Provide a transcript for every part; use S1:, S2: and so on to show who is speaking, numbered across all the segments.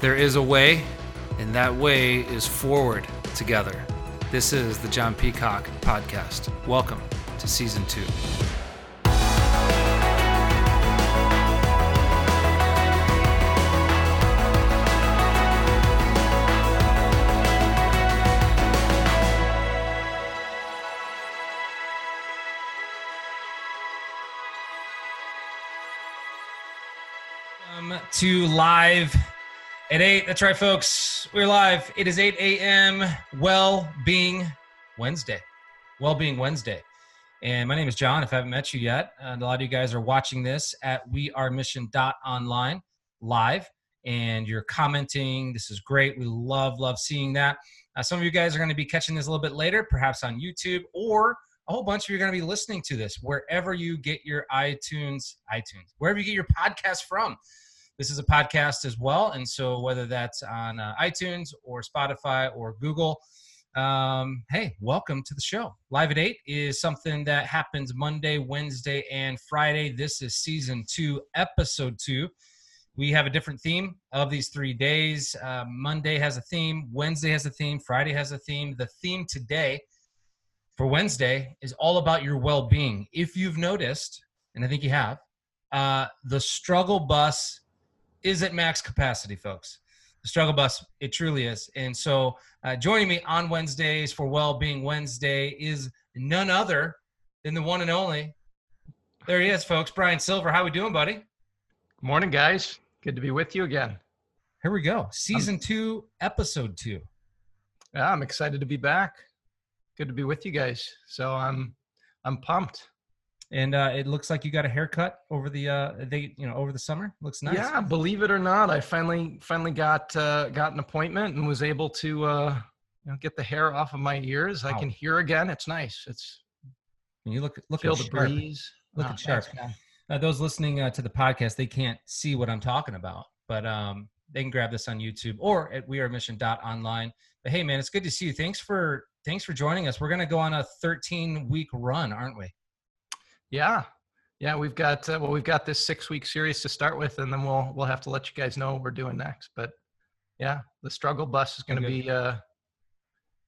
S1: There is a way, and that way is forward together. This is the Jon Peacock Podcast. Welcome to season two. Welcome to live at 8. That's right, folks. We're live. It is 8 a.m. Well Being Wednesday. Well Being Wednesday. And my name is Jon, if I haven't met you yet. And a lot of you guys are watching this at wearemission.online live. And you're commenting. This is great. We love, love seeing that. Uh, some of you guys are going to be catching this a little bit later, perhaps on YouTube, or a whole bunch of you are going to be listening to this wherever you get your iTunes, iTunes, wherever you get your podcast from. This is a podcast as well. And so, whether that's on uh, iTunes or Spotify or Google, um, hey, welcome to the show. Live at 8 is something that happens Monday, Wednesday, and Friday. This is season two, episode two. We have a different theme of these three days. Uh, Monday has a theme, Wednesday has a theme, Friday has a theme. The theme today for Wednesday is all about your well being. If you've noticed, and I think you have, uh, the struggle bus is at max capacity, folks. The struggle bus, it truly is. And so, uh, joining me on Wednesdays for Well Being Wednesday is none other than the one and only. There he is, folks. Bryan Silver. How we doing, buddy?
S2: Good Morning, guys. Good to be with you again.
S1: Here we go. Season two, episode two.
S2: Yeah, I'm excited to be back. Good to be with you guys. So I'm I'm pumped.
S1: And uh, it looks like you got a haircut over the uh, they you know over the summer. Looks nice.
S2: Yeah, believe it or not, I finally finally got uh, got an appointment and was able to uh, you know get the hair off of my ears. I can hear again. It's nice. It's
S1: you look look
S2: feel
S1: at
S2: the
S1: sharp.
S2: breeze.
S1: Look
S2: Ah,
S1: at sharp. Uh, those listening uh, to the podcast, they can't see what I'm talking about, but um, they can grab this on YouTube or at wearemission.online. But hey, man, it's good to see you. Thanks for thanks for joining us. We're gonna go on a 13 week run, aren't we?
S2: Yeah, yeah. We've got uh, well, we've got this six week series to start with, and then we'll we'll have to let you guys know what we're doing next. But yeah, the struggle bus is going to be uh,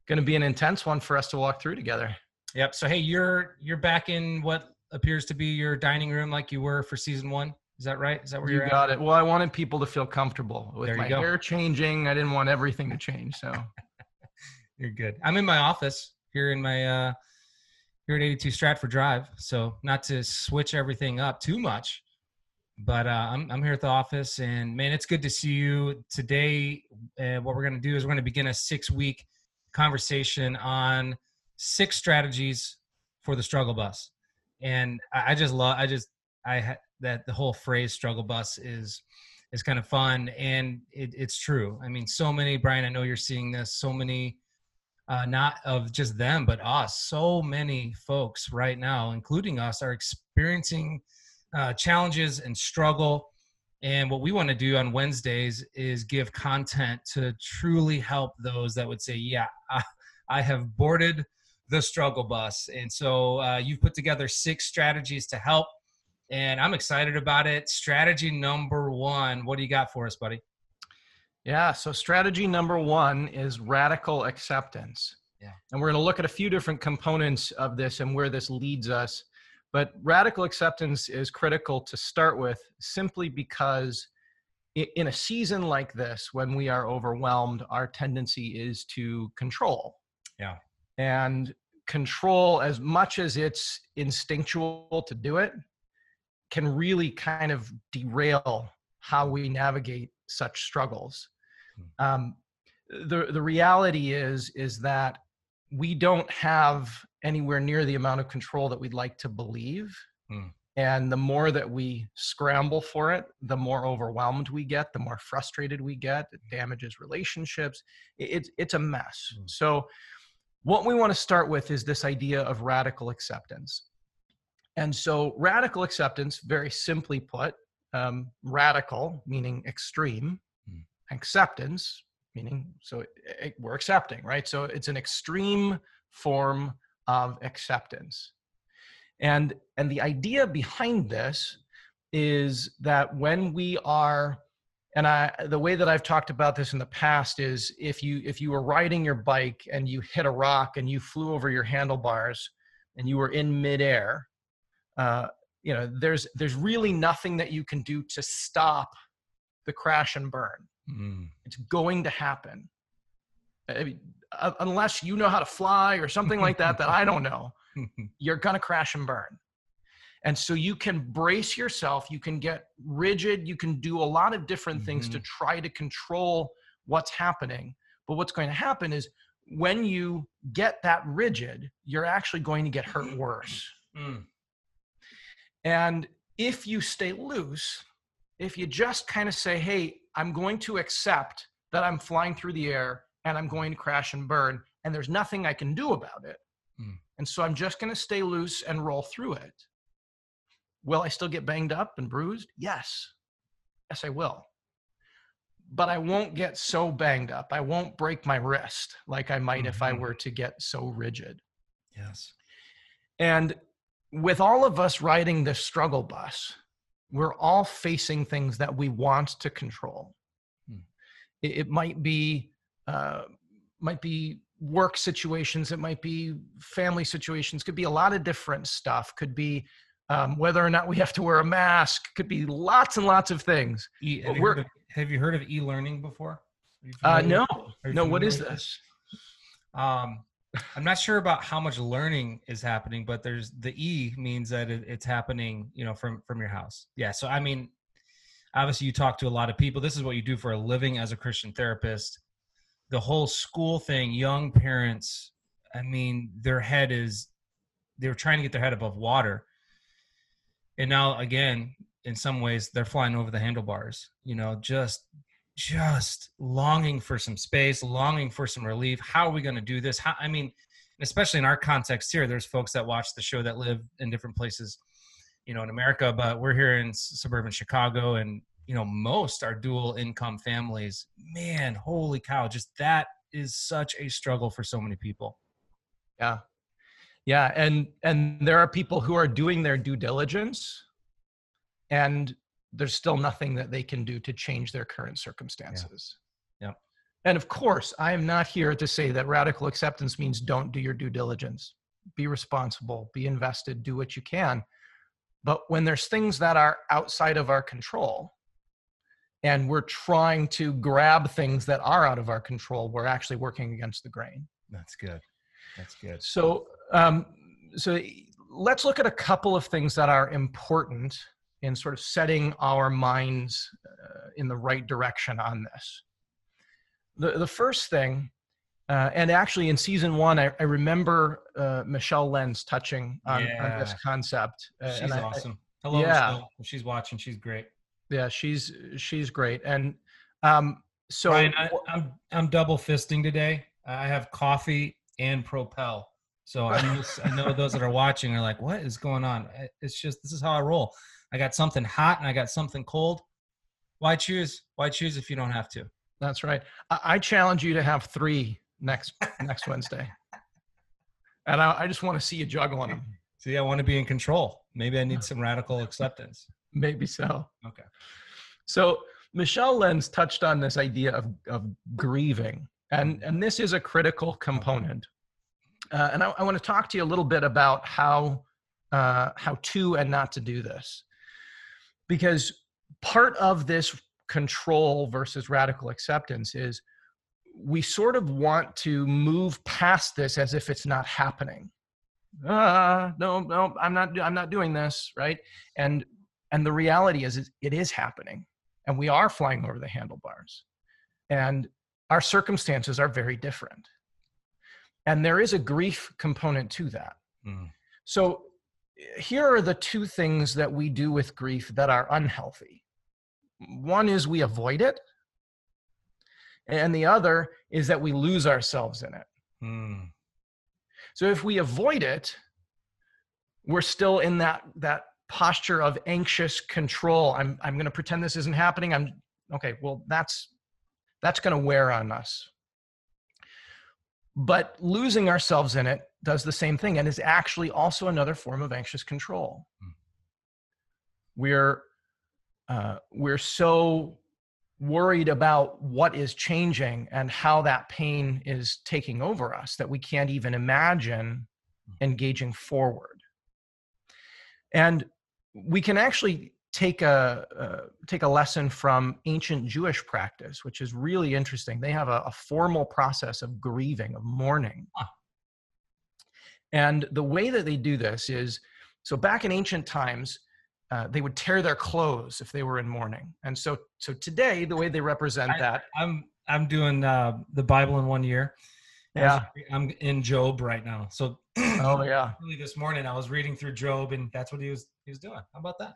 S2: going to be an intense one for us to walk through together.
S1: Yep. So hey, you're you're back in what appears to be your dining room, like you were for season one. Is that right? Is that where
S2: You
S1: you're at?
S2: got it. Well, I wanted people to feel comfortable with my
S1: go.
S2: hair changing. I didn't want everything to change. So
S1: You're good. I'm in my office here in my uh here at 82 Stratford Drive. So not to switch everything up too much, but uh, I'm I'm here at the office, and man, it's good to see you today. Uh, what we're gonna do is we're gonna begin a six week conversation on six strategies for the struggle bus, and I, I just love I just I ha- that the whole phrase struggle bus is is kind of fun and it, it's true. I mean, so many Bryan, I know you're seeing this. So many uh, not of just them, but us. So many folks right now, including us, are experiencing uh, challenges and struggle. And what we want to do on Wednesdays is give content to truly help those that would say, Yeah, I, I have boarded the struggle bus. And so uh, you've put together six strategies to help. And I'm excited about it. Strategy number one. What do you got for us, buddy?
S2: Yeah. So strategy number one is radical acceptance.
S1: Yeah.
S2: And we're going to look at a few different components of this and where this leads us. But radical acceptance is critical to start with simply because in a season like this, when we are overwhelmed, our tendency is to control.
S1: Yeah.
S2: And control, as much as it's instinctual to do it, can really kind of derail how we navigate such struggles. Um, the the reality is is that we don't have anywhere near the amount of control that we'd like to believe.
S1: Hmm.
S2: And the more that we scramble for it, the more overwhelmed we get, the more frustrated we get. It damages relationships. It- It's it's a mess.
S1: Hmm.
S2: So, what we want to start with is this idea of radical acceptance. And so, radical acceptance, very simply put, um, radical meaning extreme,
S1: Hmm.
S2: acceptance meaning so it, it- we're accepting, right? So it's an extreme form of acceptance. And and the idea behind this is that when we are and I the way that I've talked about this in the past is if you if you were riding your bike and you hit a rock and you flew over your handlebars and you were in midair, uh, you know there's there's really nothing that you can do to stop the crash and burn.
S1: Mm.
S2: It's going to happen. I mean, uh, unless you know how to fly or something like that that I don't know, you're going to crash and burn. And so you can brace yourself, you can get rigid, you can do a lot of different things to
S1: Mm-hmm.
S2: try to control what's happening. But what's going to happen is when you get that rigid, you're actually going to get hurt worse.
S1: Mm.
S2: And if you stay loose, if you just kind of say, hey, I'm going to accept that I'm flying through the air and I'm going to crash and burn, and there's nothing I can do about it.
S1: Hmm.
S2: And so I'm just going to stay loose and roll through it. Will I still get banged up and bruised? Yes. Yes, I will. But I won't get so banged up. I won't break my wrist like I might if I
S1: Mhm.
S2: were to get so rigid.
S1: Yes.
S2: And with all of us riding the struggle bus, we're all facing things that we want to control.
S1: Hmm.
S2: It, it might be uh, might be work situations, it might be family situations, could be a lot of different stuff. Could be um, whether or not we have to wear a mask. Could be lots and lots of things.
S1: E, have, you heard of, have you heard of e-learning before?
S2: Uh, no, no. What
S1: familiar
S2: this?
S1: Um, I'm not sure about how much learning is happening, but there's the E means that it, it's happening, you know, from from your house. Yeah. So I mean, obviously you talk to a lot of people. This is what you do for a living as a Christian therapist. The whole school thing, young parents. I mean, their head is they're trying to get their head above water, and now again, in some ways, they're flying over the handlebars. You know, just just longing for some space, longing for some relief. How are we going to do this? How, I mean, especially in our context here, there's folks that watch the show that live in different places, you know, in America, but we're here in suburban Chicago and, you know, most are dual income families. Man, holy cow, just that is such a struggle for so many people.
S2: Yeah. Yeah. And and there are people who are doing their due diligence and there's still nothing that they can do to change their current circumstances.
S1: Yeah,
S2: And of course, I am not here to say that radical acceptance means don't do your due diligence. Be responsible, be invested, do what you can. But when there's things that are outside of our control, and we're trying to grab things that are out of our control, we're actually working against the grain.
S1: That's good. That's good.
S2: So, um, so let's look at a couple of things that are important in sort of setting our minds uh, in the right direction on this. The the first thing, uh, and actually in season one, I, I remember uh, Michelle Lenz touching on, on this concept. uh,
S1: She's
S2: I-
S1: awesome. Hello,
S2: yeah.
S1: Michelle. She's watching, she's great.
S2: yeah, she's she's great, and um, so
S1: Bryan, I, I'm I'm double fisting today. I have coffee and Propel. So I know, I know those that are watching are like, "What is going on?" It's just this is how I roll. I got something hot and I got something cold. Why choose? Why choose if you don't have to?
S2: That's right. I, I challenge you to have three next next Wednesday, and I, I just want to see you juggling them.
S1: See, I want to be in control. Maybe I need some radical acceptance.
S2: Maybe so.
S1: Okay.
S2: So Michelle Lenz touched on this idea of, of grieving, and, and this is a critical component. Uh, and I, I want to talk to you a little bit about how uh, how to and not to do this, because part of this control versus radical acceptance is we sort of want to move past this as if it's not happening. Uh, no, no, I'm not. I'm not doing this, right? And and the reality is, is it is happening and we are flying over the handlebars and our circumstances are very different and there is a grief component to that
S1: Mm.
S2: so here are the two things that we do with grief that are unhealthy one is we avoid it and the other is that we lose ourselves in it
S1: Mm.
S2: so if we avoid it, we're still in that that posture of anxious control. I'm I'm going to pretend this isn't happening. I'm okay. Well, that's that's going to wear on us. But losing ourselves in it does the same thing and is actually also another form of anxious control.
S1: Hmm.
S2: We're uh, we're so worried about what is changing and how that pain is taking over us that we can't even imagine engaging forward. And we can actually take a uh, take a lesson from ancient Jewish practice, which is really interesting. They have a, a formal process of grieving, of mourning. Huh. And the way that they do this is so back in ancient times, uh, they would tear their clothes if they were in mourning. And so so today, the way they represent
S1: I,
S2: that,
S1: I'm I'm doing uh, the Bible in one year.
S2: Yeah,
S1: I'm in Job right now. So
S2: oh yeah,
S1: really this morning I was reading through Job, and that's what he was he was doing. How about that?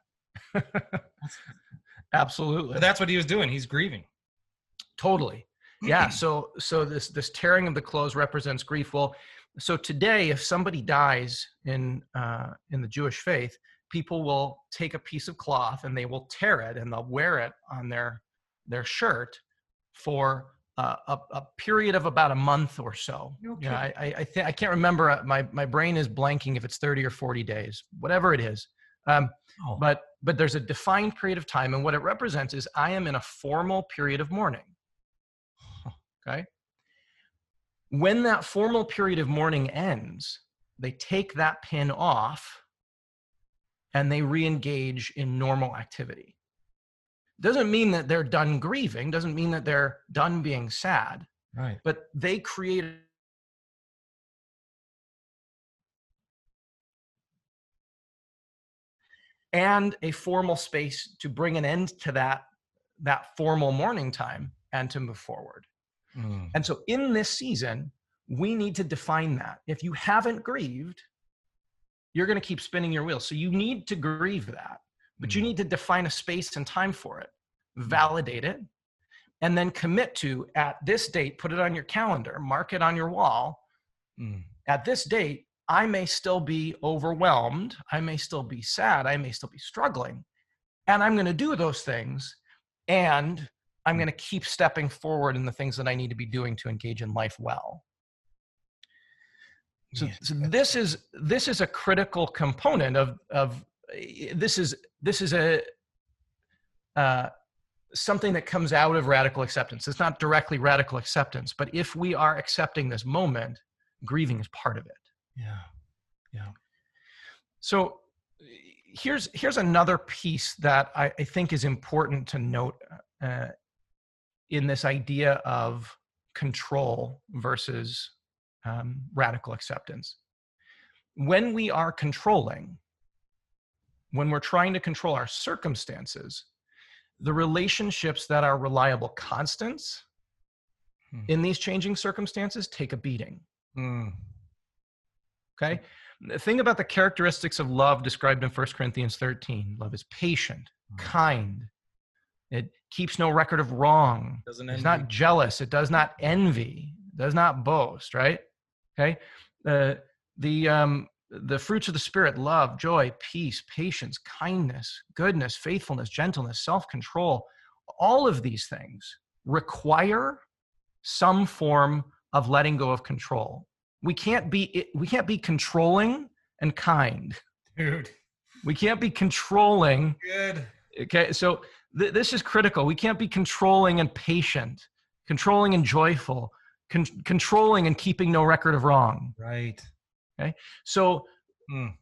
S2: Absolutely.
S1: But that's what he was doing. He's grieving.
S2: Totally. Yeah. So so this this tearing of the clothes represents grief. Well, so today, if somebody dies in uh, in the Jewish faith, people will take a piece of cloth and they will tear it and they'll wear it on their their shirt for uh, a, a, period of about a month or so. Okay. Yeah, I I, th- I can't remember. Uh, my my brain is blanking if it's thirty or forty days, whatever it is. Um, oh. But but there's a defined period of time, and what it represents is I am in a formal period of mourning. Okay. When that formal period of mourning ends, they take that pin off and they re-engage in normal activity. Doesn't mean that they're done grieving, doesn't mean that they're done being sad.
S1: Right.
S2: But they create and a formal space to bring an end to that that formal mourning time and to move forward. Mm. And so in this season, we need to define that. If you haven't grieved, you're going to keep spinning your wheels. So you need to grieve that, but mm. you need to define a space and time for it, mm. validate it, and then commit to at this date, put it on your calendar, mark it on your wall. Mm. At this date, I may still be overwhelmed. I may still be sad. I may still be struggling. And I'm going to do those things. And I'm going to keep stepping forward in the things that I need to be doing to engage in life well. So, so this is this is a critical component of of this is this is a uh, something that comes out of radical acceptance. It's not directly radical acceptance, but if we are accepting this moment, grieving is part of it.
S1: Yeah. Yeah.
S2: So here's here's another piece that I, I think is important to note uh, in this idea of control versus um, radical acceptance. When we are controlling, when we're trying to control our circumstances, the relationships that are reliable constants hmm. in these changing circumstances take a beating. Hmm. Okay. The thing about the characteristics of love described in 1 Corinthians 13 love is patient, mm. kind, it keeps no record of wrong, doesn't it's not jealous, it does not envy, does not boast, right? Okay. Uh, the, um, the fruits of the Spirit love, joy, peace, patience, kindness, goodness, faithfulness, gentleness, self control all of these things require some form of letting go of control we can't be we can't be controlling and kind.
S1: Dude.
S2: We can't be controlling.
S1: Good.
S2: Okay so th- this is critical. We can't be controlling and patient controlling and joyful con- controlling and keeping no record of wrong.
S1: Right.
S2: Okay so mm.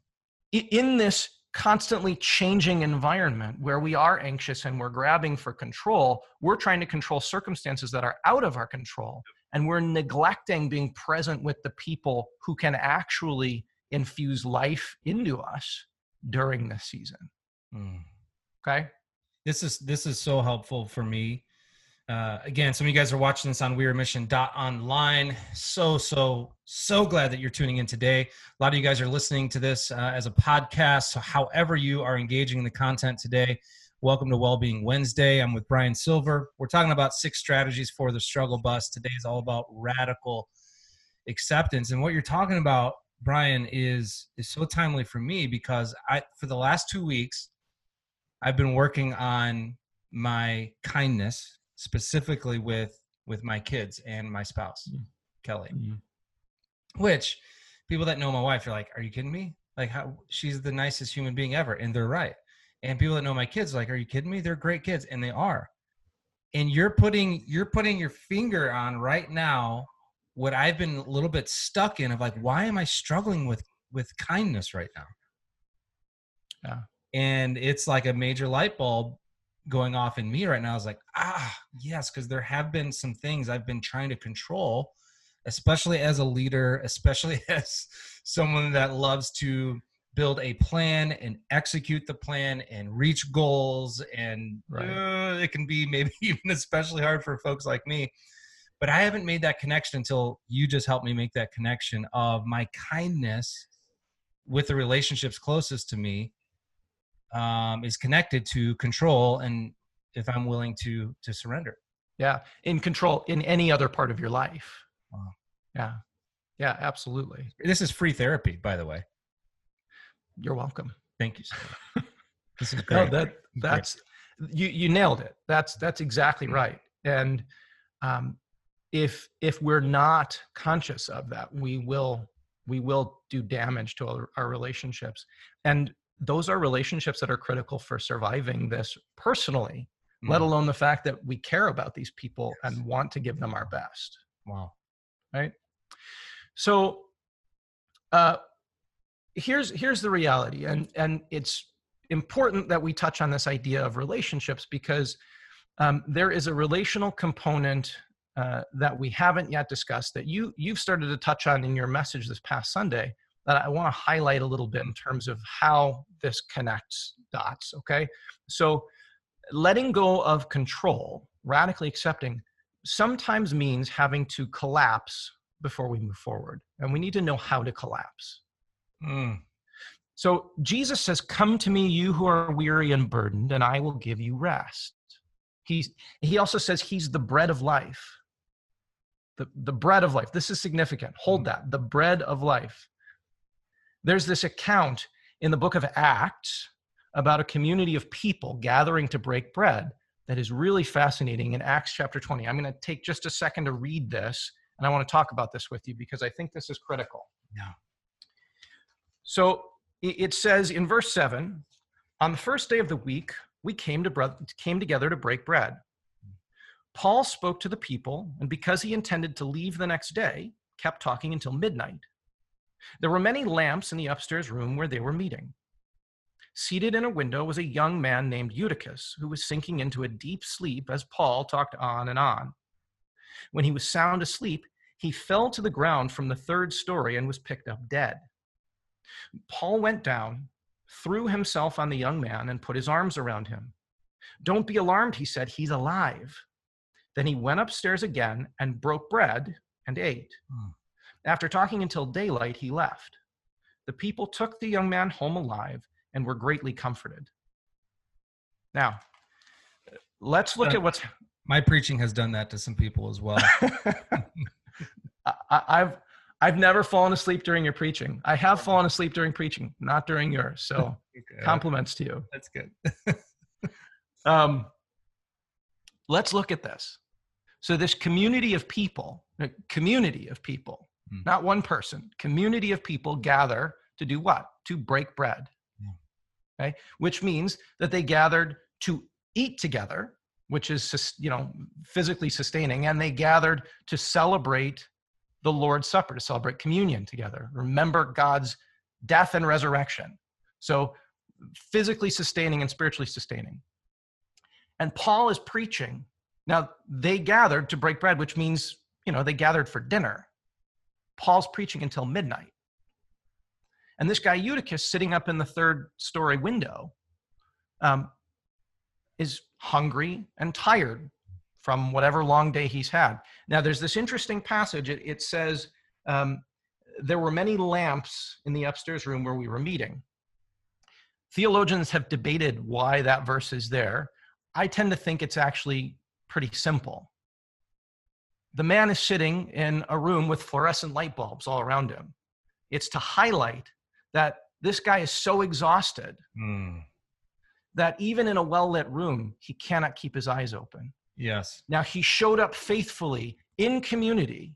S2: in this constantly changing environment where we are anxious and we're grabbing for control we're trying to control circumstances that are out of our control and we're neglecting being present with the people who can actually infuse life into us during this season. Mm. okay?
S1: This is this is so helpful for me. Uh, again some of you guys are watching this on we're mission online. So so so glad that you're tuning in today. A lot of you guys are listening to this uh, as a podcast. So however you are engaging in the content today Welcome to Wellbeing Wednesday. I'm with Bryan Silver. We're talking about six strategies for the struggle bus. Today is all about radical acceptance. And what you're talking about, Bryan, is is so timely for me because I for the last two weeks, I've been working on my kindness, specifically with with my kids and my spouse, mm-hmm. Kelly. Mm-hmm. Which people that know my wife are like, "Are you kidding me? Like, how she's the nicest human being ever," and they're right and people that know my kids like, are you kidding me? They're great kids, and they are. and you're putting you're putting your finger on right now what I've been a little bit stuck in of like why am I struggling with with kindness right now?
S2: Yeah.
S1: And it's like a major light bulb going off in me right now. I was like, ah, yes, because there have been some things I've been trying to control, especially as a leader, especially as someone that loves to build a plan and execute the plan and reach goals. And
S2: Right.
S1: uh, it can be maybe even especially hard for folks like me. But I haven't made that connection until you just helped me make that connection of my kindness with the relationships closest to me um, is connected to control and if I'm willing to to surrender.
S2: Yeah. In control in any other part of your life.
S1: Wow.
S2: Yeah. Yeah, absolutely.
S1: This is free therapy, by the way.
S2: You're welcome.
S1: Thank you. So. This is great.
S2: No, that that's you you nailed it. That's that's exactly
S1: Mm-hmm.
S2: right. And um, if if we're not conscious of that, we will we will do damage to our, our relationships. And those are relationships that are critical for surviving this personally, let
S1: Mm.
S2: alone the fact that we care about these people and want to give them our best.
S1: wow.
S2: right so uh here's here's the reality and and it's important that we touch on this idea of relationships because um, there is a relational component uh, that we haven't yet discussed that you you've started to touch on in your message this past sunday that i want to highlight a little bit in terms of how this connects dots okay so letting go of control radically accepting sometimes means having to collapse before we move forward. And we need to know how to collapse.
S1: Mm.
S2: So Jesus says, Come to me, you who are weary and burdened, and I will give you rest. He's, he also says he's the bread of life. The, the bread of life. This is significant. Hold that. The bread of life. There's this account in the book of Acts about a community of people gathering to break bread that is really fascinating in Acts chapter 20. I'm going to take just a second to read this, and I want to talk about this with you because I think this is critical.
S1: Yeah.
S2: So it says in verse 7 On the first day of the week, we came, to came together to break bread. Paul spoke to the people, and because he intended to leave the next day, kept talking until midnight. There were many lamps in the upstairs room where they were meeting. Seated in a window was a young man named Eutychus, who was sinking into a deep sleep as Paul talked on and on. When he was sound asleep, he fell to the ground from the third story and was picked up dead. Paul went down, threw himself on the young man, and put his arms around him. Don't be alarmed, he said, he's alive. Then he went upstairs again and broke bread and ate.
S1: Hmm.
S2: After talking until daylight, he left. The people took the young man home alive and were greatly comforted. Now, let's look
S1: Uh,
S2: at what's.
S1: My preaching has done that to some people as well.
S2: I, I- I've never fallen asleep during your preaching. I have fallen asleep during preaching, not during yours. So compliments to you.
S1: That's good.
S2: Um, let's look at this. So this community of people, a community of people,
S1: Hmm.
S2: not one person, community of people gather to do what? To break bread.
S1: Yeah.
S2: Okay, which means that they gathered to eat together, which is you know physically sustaining, and they gathered to celebrate the Lord's Supper, to celebrate communion together, remember God's death and resurrection. So physically sustaining and spiritually sustaining. And Paul is preaching. Now, they gathered to break bread, which means, you know, they gathered for dinner. Paul's preaching until midnight. And this guy, Eutychus, sitting up in the third story window, um, is hungry and tired from whatever long day he's had. Now, there's this interesting passage. It, it says, um, There were many lamps in the upstairs room where we were meeting. Theologians have debated why that verse is there. I tend to think it's actually pretty simple. The man is sitting in a room with fluorescent light bulbs all around him. It's to highlight that this guy is so exhausted
S1: Mm,
S2: that even in a well lit room, he cannot keep his eyes open.
S1: Yes.
S2: Now, he showed up faithfully in community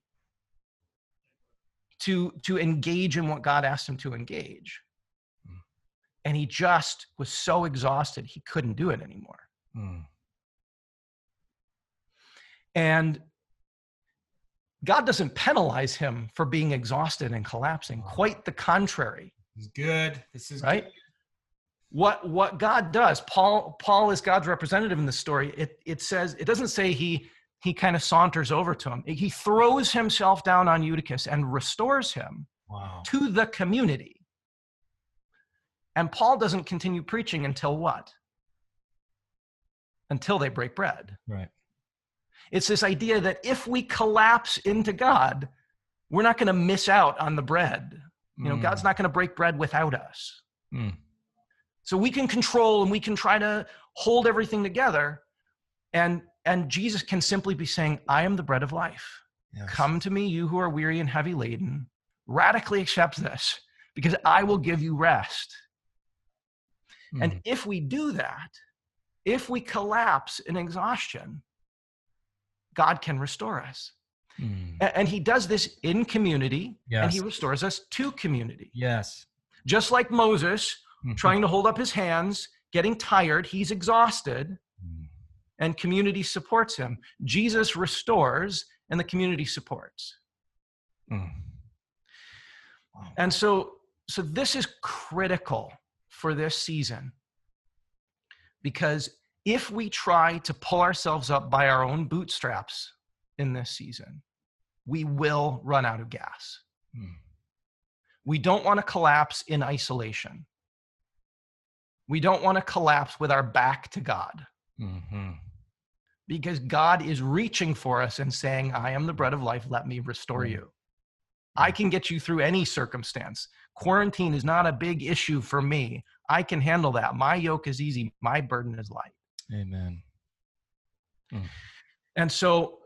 S2: to, to engage in what God asked him to engage.
S1: Mm.
S2: And he just was so exhausted, he couldn't do it anymore.
S1: Mm,
S2: And God doesn't penalize him for being exhausted and collapsing. Quite the contrary.
S1: This is good. This is
S2: right.
S1: good.
S2: What what God does, Paul Paul is God's representative in the story. It it says it doesn't say he he kind of saunters over to him. He throws himself down on Eutychus and restores him
S1: Wow.
S2: to the community. And Paul doesn't continue preaching until what? Until they break bread.
S1: Right.
S2: It's this idea that if we collapse into God, we're not going to miss out on the bread. You know,
S1: Mm.
S2: God's not going to break bread without us.
S1: Mm.
S2: So we can control and we can try to hold everything together. And and Jesus can simply be saying, I am the bread of life.
S1: Yes.
S2: Come to me, you who are weary and heavy laden. Radically accept this because I will give you rest.
S1: Mm.
S2: And if we do that, if we collapse in exhaustion, God can restore us.
S1: Mm.
S2: And he does this in community and he restores us to community.
S1: Yes.
S2: Just like Moses
S1: Mhm.
S2: trying to hold up his hands, getting tired, he's exhausted,
S1: Mm.
S2: and community supports him. Jesus restores and the community supports.
S1: Mm. Wow.
S2: And so so this is critical for this season. Because if we try to pull ourselves up by our own bootstraps in this season, we will run out of gas.
S1: Mm.
S2: We don't want to collapse in isolation. We don't want to collapse with our back to God
S1: Mhm.
S2: because God is reaching for us and saying, I am the bread of life. Let me restore
S1: Mm.
S2: you. I can get you through any circumstance. Quarantine is not a big issue for me. I can handle that. My yoke is easy, my burden is light.
S1: Amen.
S2: And so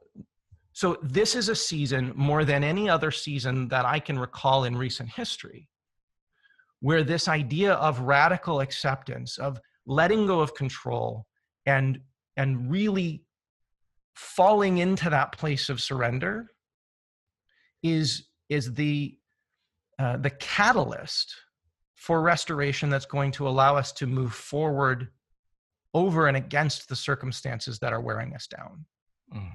S2: so this is a season more than any other season that I can recall in recent history where this idea of radical acceptance of letting go of control and and really falling into that place of surrender is is the uh, the catalyst for restoration that's going to allow us to move forward over and against the circumstances that are wearing us down.
S1: Mm.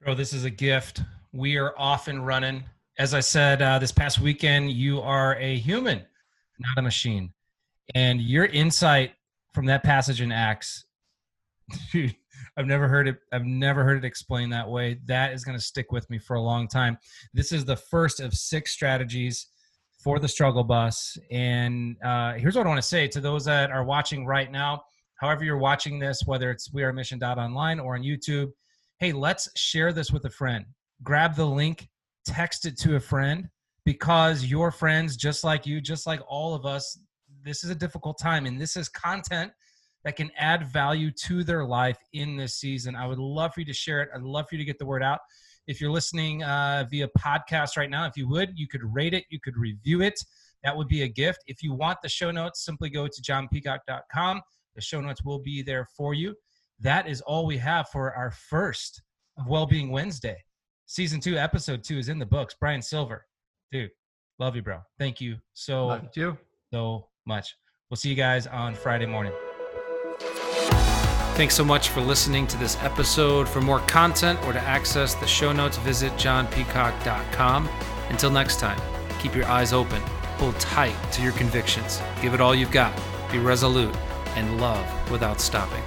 S1: Bro, this is a gift. We are off and running. As I said uh, this past weekend, you are a human, not a machine. And your insight from that passage in Acts, dude, I've never heard it. I've never heard it explained that way. That is going to stick with me for a long time. This is the first of six strategies for the struggle bus. And uh, here's what I want to say to those that are watching right now. However, you're watching this, whether it's We Are Mission Online or on YouTube, hey, let's share this with a friend. Grab the link, text it to a friend because your friends, just like you, just like all of us, this is a difficult time and this is content that can add value to their life in this season. I would love for you to share it. I'd love for you to get the word out. If you're listening uh, via podcast right now, if you would, you could rate it, you could review it. That would be a gift. If you want the show notes, simply go to jonpeacock.com. The show notes will be there for you. That is all we have for our first of Wellbeing Wednesday. Season two, episode two is in the books. Bryan Silver, dude, love you, bro. Thank you so,
S2: Love you.
S1: so much. We'll see you guys on Friday morning. Thanks so much for listening to this episode. For more content or to access the show notes, visit jonpeacock.com. Until next time, keep your eyes open, hold tight to your convictions, give it all you've got, be resolute, and love without stopping.